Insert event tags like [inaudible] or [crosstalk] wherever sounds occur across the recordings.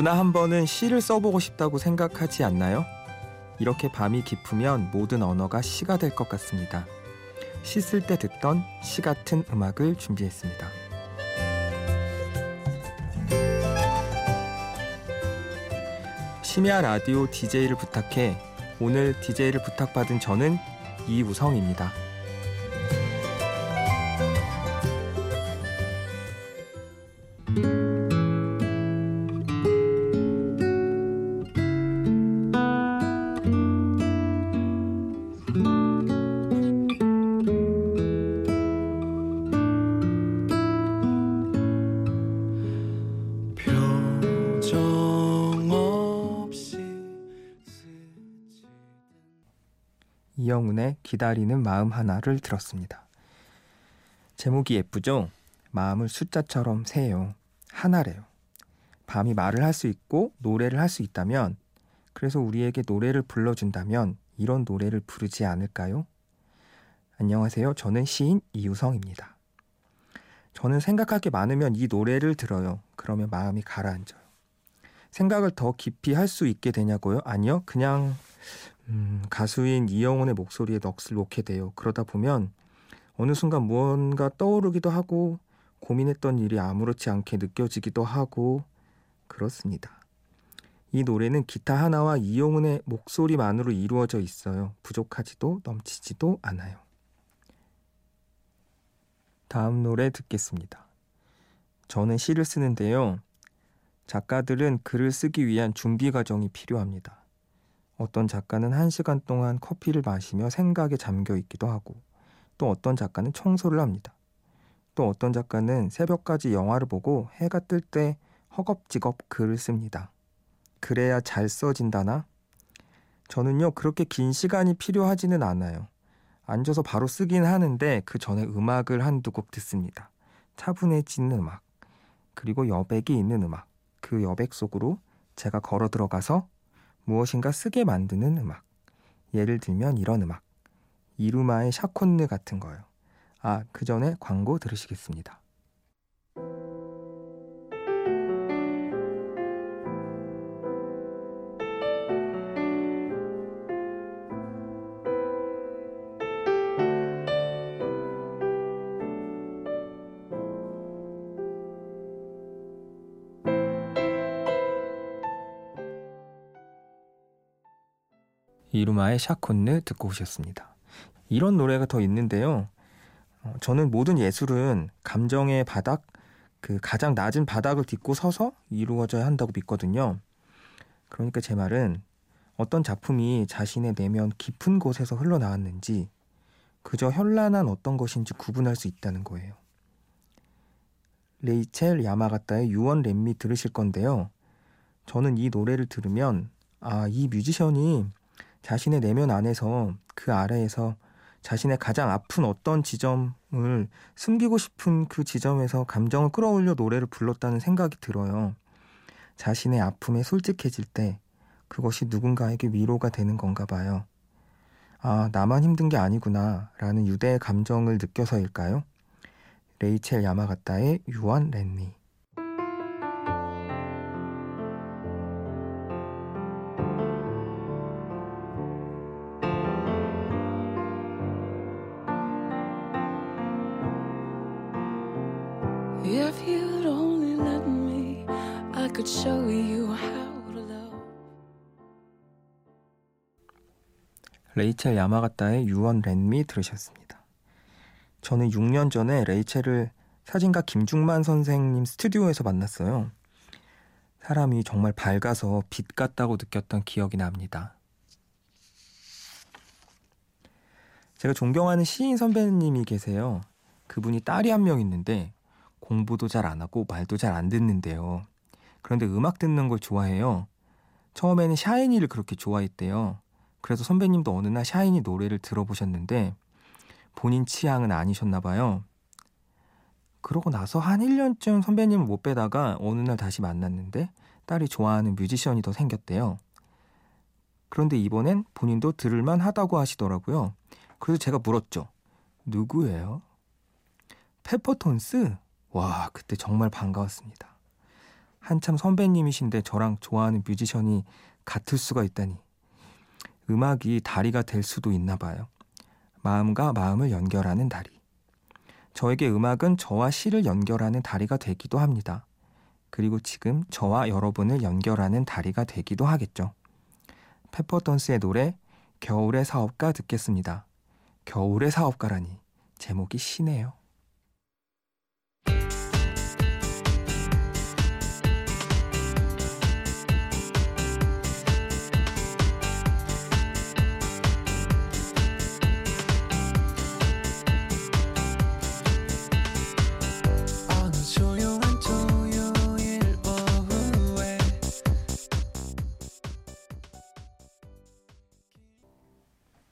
누구나 한 번은 시를 써보고 싶다고 생각하지 않나요? 이렇게 밤이 깊으면 모든 언어가 시가 될 것 같습니다. 시 쓸 때 듣던 시 같은 음악을 준비했습니다. 심야 라디오 DJ를 부탁해 오늘 DJ를 부탁받은 저는 이우성입니다. 기다리는 마음 하나를 들었습니다. 제목이 예쁘죠? 마음을 숫자처럼 세요. 하나래요. 밤이 말을 할 수 있고 노래를 할 수 있다면 그래서 우리에게 노래를 불러준다면 이런 노래를 부르지 않을까요? 안녕하세요. 저는 시인 이우성입니다. 저는 생각할 게 많으면 이 노래를 들어요. 그러면 마음이 가라앉아요. 생각을 더 깊이 할 수 있게 되냐고요? 아니요. 그냥 음, 가수인 이영훈의 목소리에 넋을 놓게 돼요. 그러다 보면 어느 순간 무언가 떠오르기도 하고 고민했던 일이 아무렇지 않게 느껴지기도 하고 그렇습니다. 이 노래는 기타 하나와 이영훈의 목소리만으로 이루어져 있어요. 부족하지도 넘치지도 않아요. 다음 노래 듣겠습니다. 저는 시를 쓰는데요. 작가들은 글을 쓰기 위한 준비 과정이 필요합니다. 어떤 작가는 한 시간 동안 커피를 마시며 생각에 잠겨 있기도 하고 또 어떤 작가는 청소를 합니다. 또 어떤 작가는 새벽까지 영화를 보고 해가 뜰 때 허겁지겁 글을 씁니다. 그래야 잘 써진다나? 저는요, 그렇게 긴 시간이 필요하지는 않아요. 앉아서 바로 쓰긴 하는데 그 전에 음악을 한두 곡 듣습니다. 차분해지는 음악, 그리고 여백이 있는 음악, 그 여백 속으로 제가 걸어 들어가서 무엇인가 쓰게 만드는 음악. 예를 들면 이런 음악. 이루마의 샤콘느 같은 거요. 아, 그 전에 광고 들으시겠습니다. 이루마의 샤콘느 듣고 오셨습니다. 이런 노래가 더 있는데요. 어, 저는 모든 예술은 감정의 바닥, 그 가장 낮은 바닥을 딛고 서서 이루어져야 한다고 믿거든요. 그러니까 제 말은 어떤 작품이 자신의 내면 깊은 곳에서 흘러나왔는지 그저 현란한 어떤 것인지 구분할 수 있다는 거예요. 레이첼 야마가타의 유언 렛미 들으실 건데요. 저는 이 노래를 들으면 아, 이 뮤지션이 자신의 내면 안에서 그 아래에서 자신의 가장 아픈 어떤 지점을 숨기고 싶은 그 지점에서 감정을 끌어올려 노래를 불렀다는 생각이 들어요. 자신의 아픔에 솔직해질 때 그것이 누군가에게 위로가 되는 건가 봐요. 아, 나만 힘든 게 아니구나 라는 유대의 감정을 느껴서일까요? 레이첼 야마가타의 유언 렌니 If you'd only let me, I could show you how to love. 레이첼 야마가타의 유언 렌미 들으셨습니다. 저는 6년 전에 레이첼을 사진가 김중만 선생님 스튜디오에서 만났어요. 사람이 정말 밝아서 빛 같다고 느꼈던 기억이 납니다. 제가 존경하는 시인 선배님이 계세요. 그분이 딸이 한 명 있는데 공부도 잘 안 하고 말도 잘 안 듣는데요. 그런데 음악 듣는 걸 좋아해요. 처음에는 샤이니를 그렇게 좋아했대요. 그래서 선배님도 어느 날 샤이니 노래를 들어보셨는데 본인 취향은 아니셨나 봐요. 그러고 나서 한 1년쯤 선배님을 못 빼다가 어느 날 다시 만났는데 딸이 좋아하는 뮤지션이 더 생겼대요. 그런데 이번엔 본인도 들을만 하다고 하시더라고요. 그래서 제가 물었죠. 누구예요? 페퍼톤스? 와, 그때 정말 반가웠습니다. 한참 선배님이신데 저랑 좋아하는 뮤지션이 같을 수가 있다니. 음악이 다리가 될 수도 있나 봐요. 마음과 마음을 연결하는 다리. 저에게 음악은 저와 시를 연결하는 다리가 되기도 합니다. 그리고 지금 저와 여러분을 연결하는 다리가 되기도 하겠죠. 페퍼톤스의 노래 겨울의 사업가 듣겠습니다. 겨울의 사업가라니 제목이 시네요.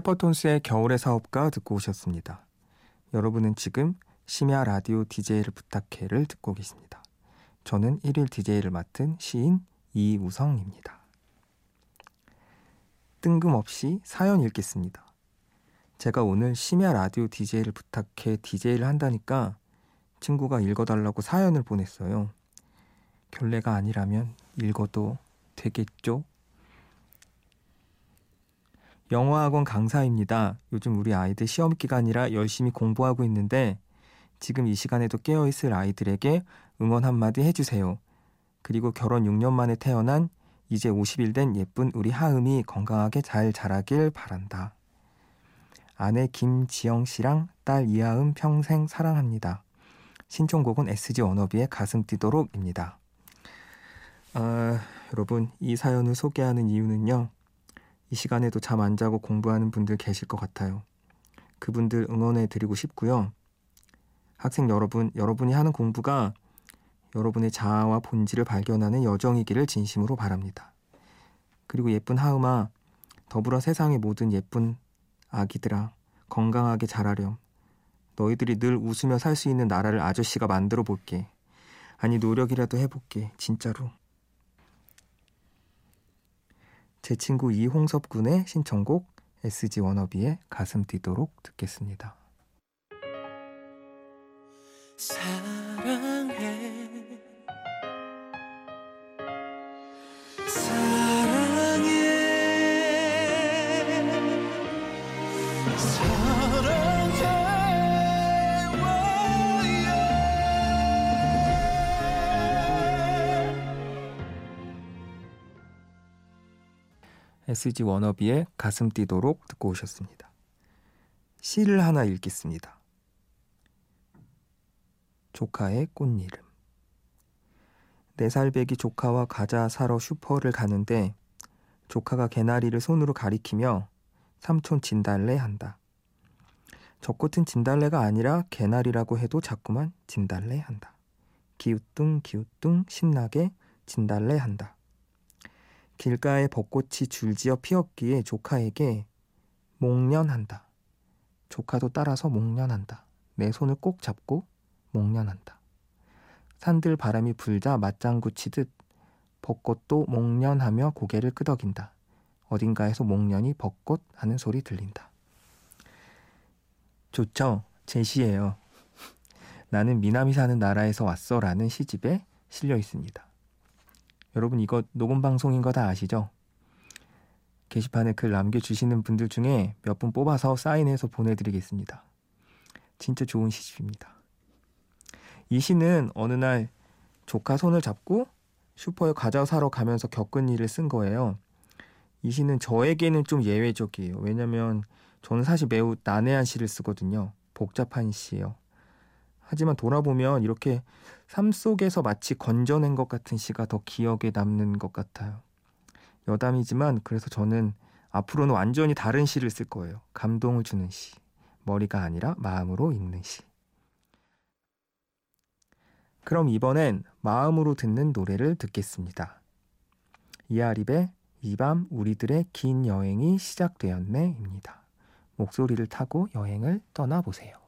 페퍼톤스의 겨울의 사업가 듣고 오셨습니다. 여러분은 지금 심야 라디오 DJ를 부탁해를 듣고 계십니다. 저는 1일 DJ를 맡은 시인 이우성입니다. 뜬금없이 사연 읽겠습니다. 제가 오늘 심야 라디오 DJ를 부탁해 DJ를 한다니까 친구가 읽어달라고 사연을 보냈어요. 결례가 아니라면 읽어도 되겠죠? 영어학원 강사입니다. 요즘 우리 아이들 시험 기간이라 열심히 공부하고 있는데 지금 이 시간에도 깨어있을 아이들에게 응원 한마디 해주세요. 그리고 결혼 6년 만에 태어난 이제 50일 된 예쁜 우리 하음이 건강하게 잘 자라길 바란다. 아내 김지영 씨랑 딸 이하음 평생 사랑합니다. 신청곡은 SG 워너비의 가슴 뛰도록입니다. 아, 여러분 이 사연을 소개하는 이유는요. 이 시간에도 잠 안 자고 공부하는 분들 계실 것 같아요. 그분들 응원해 드리고 싶고요. 학생 여러분, 여러분이 하는 공부가 여러분의 자아와 본질을 발견하는 여정이기를 진심으로 바랍니다. 그리고 예쁜 하음아, 더불어 세상의 모든 예쁜 아기들아, 건강하게 자라렴. 너희들이 늘 웃으며 살 수 있는 나라를 아저씨가 만들어 볼게. 아니, 노력이라도 해볼게. 진짜로. 제 친구 이홍섭 군의 신청곡 SG 워너비의 가슴 뛰도록 듣겠습니다. 사랑해 SG 워너비의 가슴 뛰도록 듣고 오셨습니다. 시를 하나 읽겠습니다. 조카의 꽃이름 네살배기 조카와 과자 사러 슈퍼를 가는데 조카가 개나리를 손으로 가리키며 삼촌 진달래 한다. 저 꽃은 진달래가 아니라 개나리라고 해도 자꾸만 진달래 한다. 기우뚱 기우뚱 신나게 진달래 한다. 길가에 벚꽃이 줄지어 피었기에 조카에게 목련한다. 조카도 따라서 목련한다. 내 손을 꼭 잡고 목련한다. 산들 바람이 불자 맞장구 치듯 벚꽃도 목련하며 고개를 끄덕인다. 어딘가에서 목련이 벚꽃 하는 소리 들린다. 좋죠? 제 시예요. 나는 미남이 사는 나라에서 왔어 라는 시집에 실려 있습니다. 여러분 이거 녹음 방송인 거 다 아시죠? 게시판에 글 남겨주시는 분들 중에 몇 분 뽑아서 사인해서 보내드리겠습니다. 진짜 좋은 시집입니다. 이 시는 어느 날 조카 손을 잡고 슈퍼에 과자 사러 가면서 겪은 일을 쓴 거예요. 이 시는 저에게는 좀 예외적이에요. 왜냐면 저는 사실 매우 난해한 시를 쓰거든요. 복잡한 시예요. 하지만 돌아보면 이렇게 삶 속에서 마치 건져낸 것 같은 시가 더 기억에 남는 것 같아요. 여담이지만 그래서 저는 앞으로는 완전히 다른 시를 쓸 거예요. 감동을 주는 시. 머리가 아니라 마음으로 읽는 시. 그럼 이번엔 마음으로 듣는 노래를 듣겠습니다. 이아립의 이 밤 우리들의 긴 여행이 시작되었네입니다. 목소리를 타고 여행을 떠나보세요.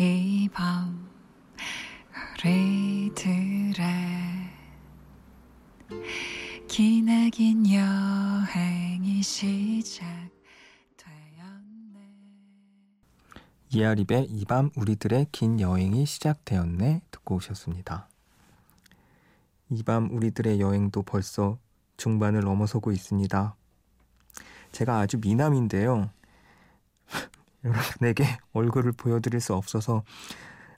이 밤 우리들의 기내 긴 여행이 시작되었네. 이하립의 이 밤 우리들의 긴 여행이 시작되었네 듣고 오셨습니다. 이 밤 우리들의 여행도 벌써 중반을 넘어서고 있습니다. 제가 아주 미남인데요. [laughs] 여러분에게 얼굴을 보여드릴 수 없어서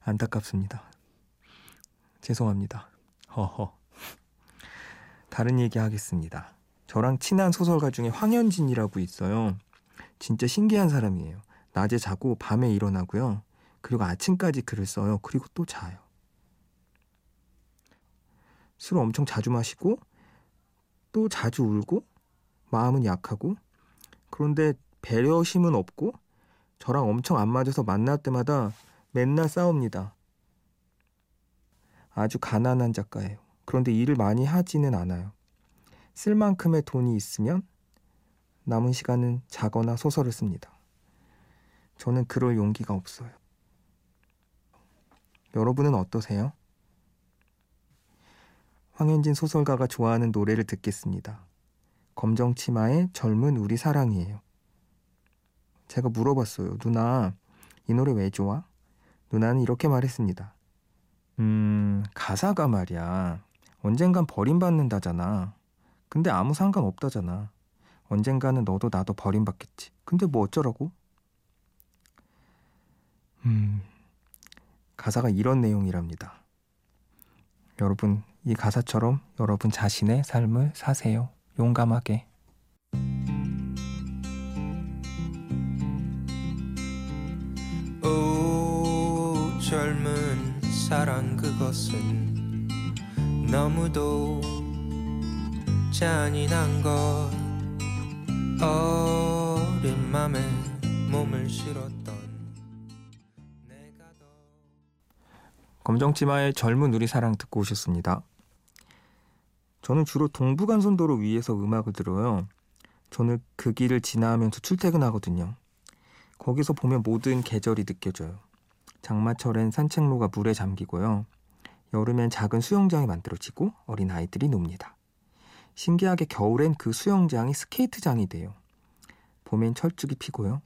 안타깝습니다. 죄송합니다. 허허. 다른 얘기 하겠습니다. 저랑 친한 소설가 중에 황현진이라고 있어요. 진짜 신기한 사람이에요. 낮에 자고 밤에 일어나고요. 그리고 아침까지 글을 써요. 그리고 또 자요. 술을 엄청 자주 마시고 또 자주 울고 마음은 약하고 그런데 배려심은 없고 저랑 엄청 안 맞아서 만날 때마다 맨날 싸웁니다. 아주 가난한 작가예요. 그런데 일을 많이 하지는 않아요. 쓸 만큼의 돈이 있으면 남은 시간은 자거나 소설을 씁니다. 저는 그럴 용기가 없어요. 여러분은 어떠세요? 황현진 소설가가 좋아하는 노래를 듣겠습니다. 검정 치마의 젊은 우리 사랑이에요. 제가 물어봤어요. 누나, 이 노래 왜 좋아? 누나는 이렇게 말했습니다. 음, 가사가 말이야. 언젠간 버림받는다잖아. 근데 아무 상관 없다잖아. 언젠가는 너도 나도 버림받겠지. 근데 뭐 어쩌라고? 음, 가사가 이런 내용이랍니다. 여러분, 이 가사처럼 여러분 자신의 삶을 사세요. 용감하게. 것은 너무도 잔인한 것 어린 맘에 몸을 실었던 내가 더 검정치마의 젊은 우리 사랑 듣고 오셨습니다. 저는 주로 동부간선도로 위에서 음악을 들어요. 저는 그 길을 지나면서 출퇴근하거든요. 거기서 보면 모든 계절이 느껴져요. 장마철엔 산책로가 물에 잠기고요. 여름엔 작은 수영장이 만들어지고 어린 아이들이 놉니다. 신기하게 겨울엔 그 수영장이 스케이트장이 돼요. 봄엔 철쭉이 피고요.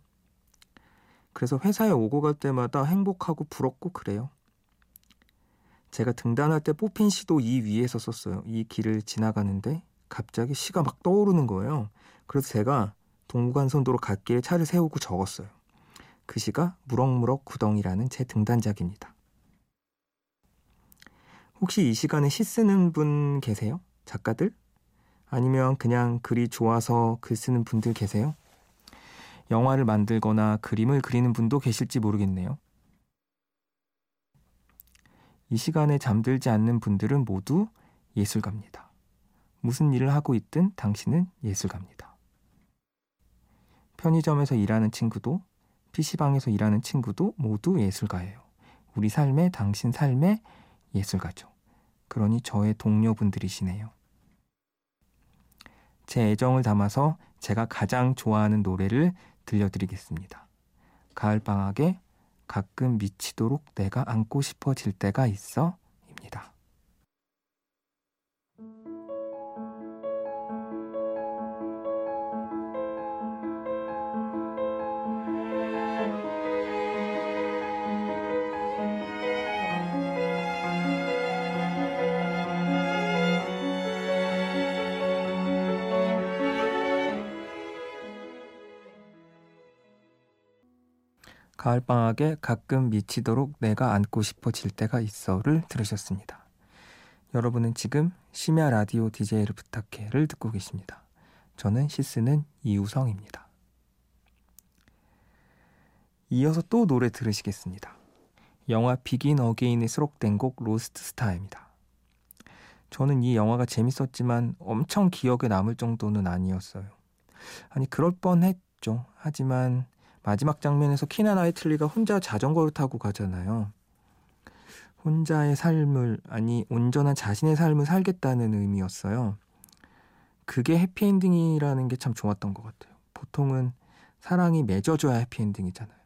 그래서 회사에 오고 갈 때마다 행복하고 부럽고 그래요. 제가 등단할 때 뽑힌 시도 이 위에서 썼어요. 이 길을 지나가는데 갑자기 시가 막 떠오르는 거예요. 그래서 제가 동부간선도로 갓길에 차를 세우고 적었어요. 그 시가 무럭무럭 구덩이라는 제 등단작입니다. 혹시 이 시간에 시 쓰는 분 계세요? 작가들? 아니면 그냥 글이 좋아서 글 쓰는 분들 계세요? 영화를 만들거나 그림을 그리는 분도 계실지 모르겠네요. 이 시간에 잠들지 않는 분들은 모두 예술가입니다. 무슨 일을 하고 있든 당신은 예술가입니다. 편의점에서 일하는 친구도 PC방에서 일하는 친구도 모두 예술가예요. 우리 삶에 당신 삶의 예술가죠. 그러니 저의 동료분들이시네요. 제 애정을 담아서 제가 가장 좋아하는 노래를 들려드리겠습니다. 가을방학에 가끔 미치도록 내가 안고 싶어질 때가 있어 가을방학의 가끔 미치도록 네가 안고 싶어질 때가 있어를 들으셨습니다. 여러분은 지금 심야 라디오 DJ를 부탁해를 듣고 계십니다. 저는 시 쓰는 이우성입니다. 이어서 또 노래 들으시겠습니다. 영화 Begin Again에 수록된 곡 Lost Star입니다. 저는 이 영화가 재밌었지만 엄청 기억에 남을 정도는 아니었어요. 아니 그럴 뻔했죠. 하지만 마지막 장면에서 키나 나이틀리가 혼자 자전거를 타고 가잖아요. 혼자의 삶을 아니 온전한 자신의 삶을 살겠다는 의미였어요. 그게 해피엔딩이라는 게 참 좋았던 것 같아요. 보통은 사랑이 맺어줘야 해피엔딩이잖아요.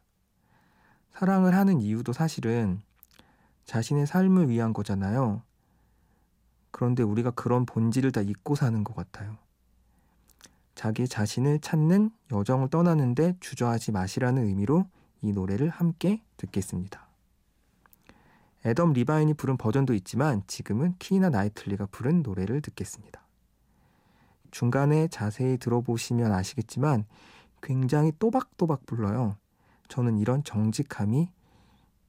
사랑을 하는 이유도 사실은 자신의 삶을 위한 거잖아요. 그런데 우리가 그런 본질을 다 잊고 사는 것 같아요. 자기 자신을 찾는 여정을 떠나는데 주저하지 마시라는 의미로 이 노래를 함께 듣겠습니다. 애덤 리바인이 부른 버전도 있지만 지금은 키나 나이틀리가 부른 노래를 듣겠습니다. 중간에 자세히 들어보시면 아시겠지만 굉장히 또박또박 불러요. 저는 이런 정직함이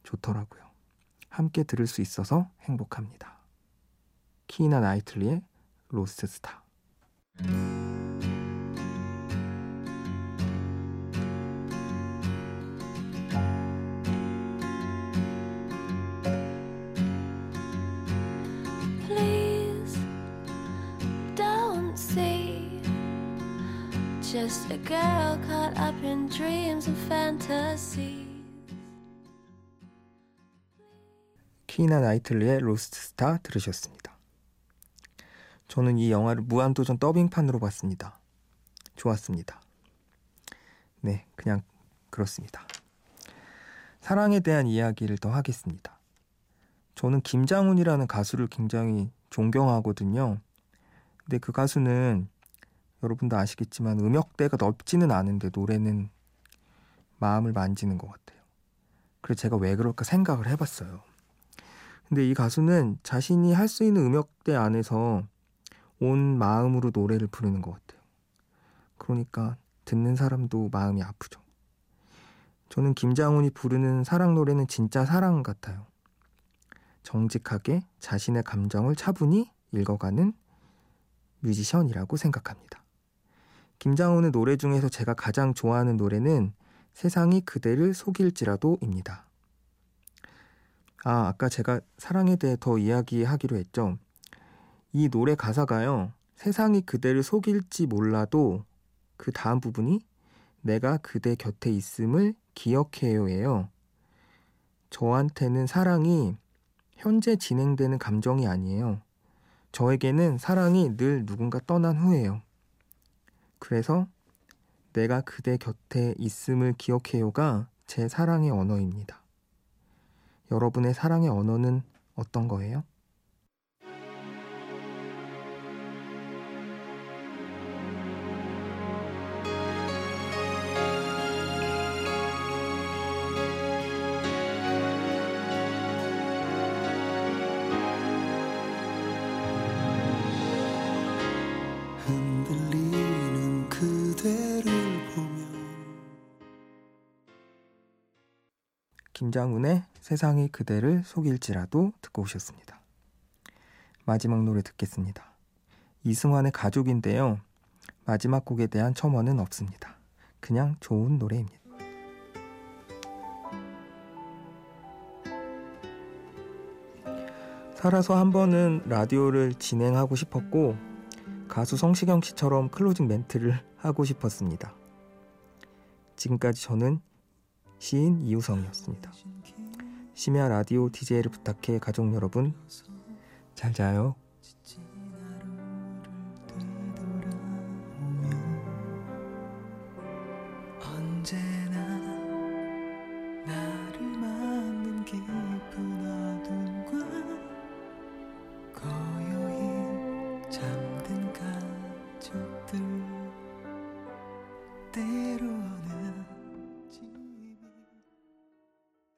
좋더라고요. 함께 들을 수 있어서 행복합니다. 키나 나이틀리의 로스트 스타. Girl caught up in dreams and fantasies. 키이라 나이틀리의 Lost Star 들으셨습니다. 저는 이 영화를 무한도전 더빙판으로 봤습니다. 좋았습니다. 네, 그냥 그렇습니다. 사랑에 대한 이야기를 더 하겠습니다. 저는 김장훈이라는 가수를 굉장히 존경하거든요. 근데 그 가수는 여러분도 아시겠지만 음역대가 넓지는 않은데 노래는 마음을 만지는 것 같아요. 그래서 제가 왜 그럴까 생각을 해봤어요. 근데 이 가수는 자신이 할 수 있는 음역대 안에서 온 마음으로 노래를 부르는 것 같아요. 그러니까 듣는 사람도 마음이 아프죠. 저는 김장훈이 부르는 사랑 노래는 진짜 사랑 같아요. 정직하게 자신의 감정을 차분히 읽어가는 뮤지션이라고 생각합니다. 김장훈의 노래 중에서 제가 가장 좋아하는 노래는 세상이 그대를 속일지라도입니다. 아, 아까 제가 사랑에 대해 더 이야기하기로 했죠. 이 노래 가사가요. 세상이 그대를 속일지 몰라도 그 다음 부분이 내가 그대 곁에 있음을 기억해요예요. 저한테는 사랑이 현재 진행되는 감정이 아니에요. 저에게는 사랑이 늘 누군가 떠난 후예요. 그래서 내가 그대 곁에 있음을 기억해요가 제 사랑의 언어입니다. 여러분의 사랑의 언어는 어떤 거예요? 흔들리 김장훈의 세상이 그대를 속일지라도 듣고 오셨습니다. 마지막 노래 듣겠습니다. 이승환의 가족인데요. 마지막 곡에 대한 첨언은 없습니다. 그냥 좋은 노래입니다. 살아서 한 번은 라디오를 진행하고 싶었고 가수 성시경 씨처럼 클로징 멘트를 [laughs] 하고 싶었습니다. 지금까지 저는 시인 이우성이었습니다. 심야 라디오 DJ를 부탁해 가족 여러분 잘 자요.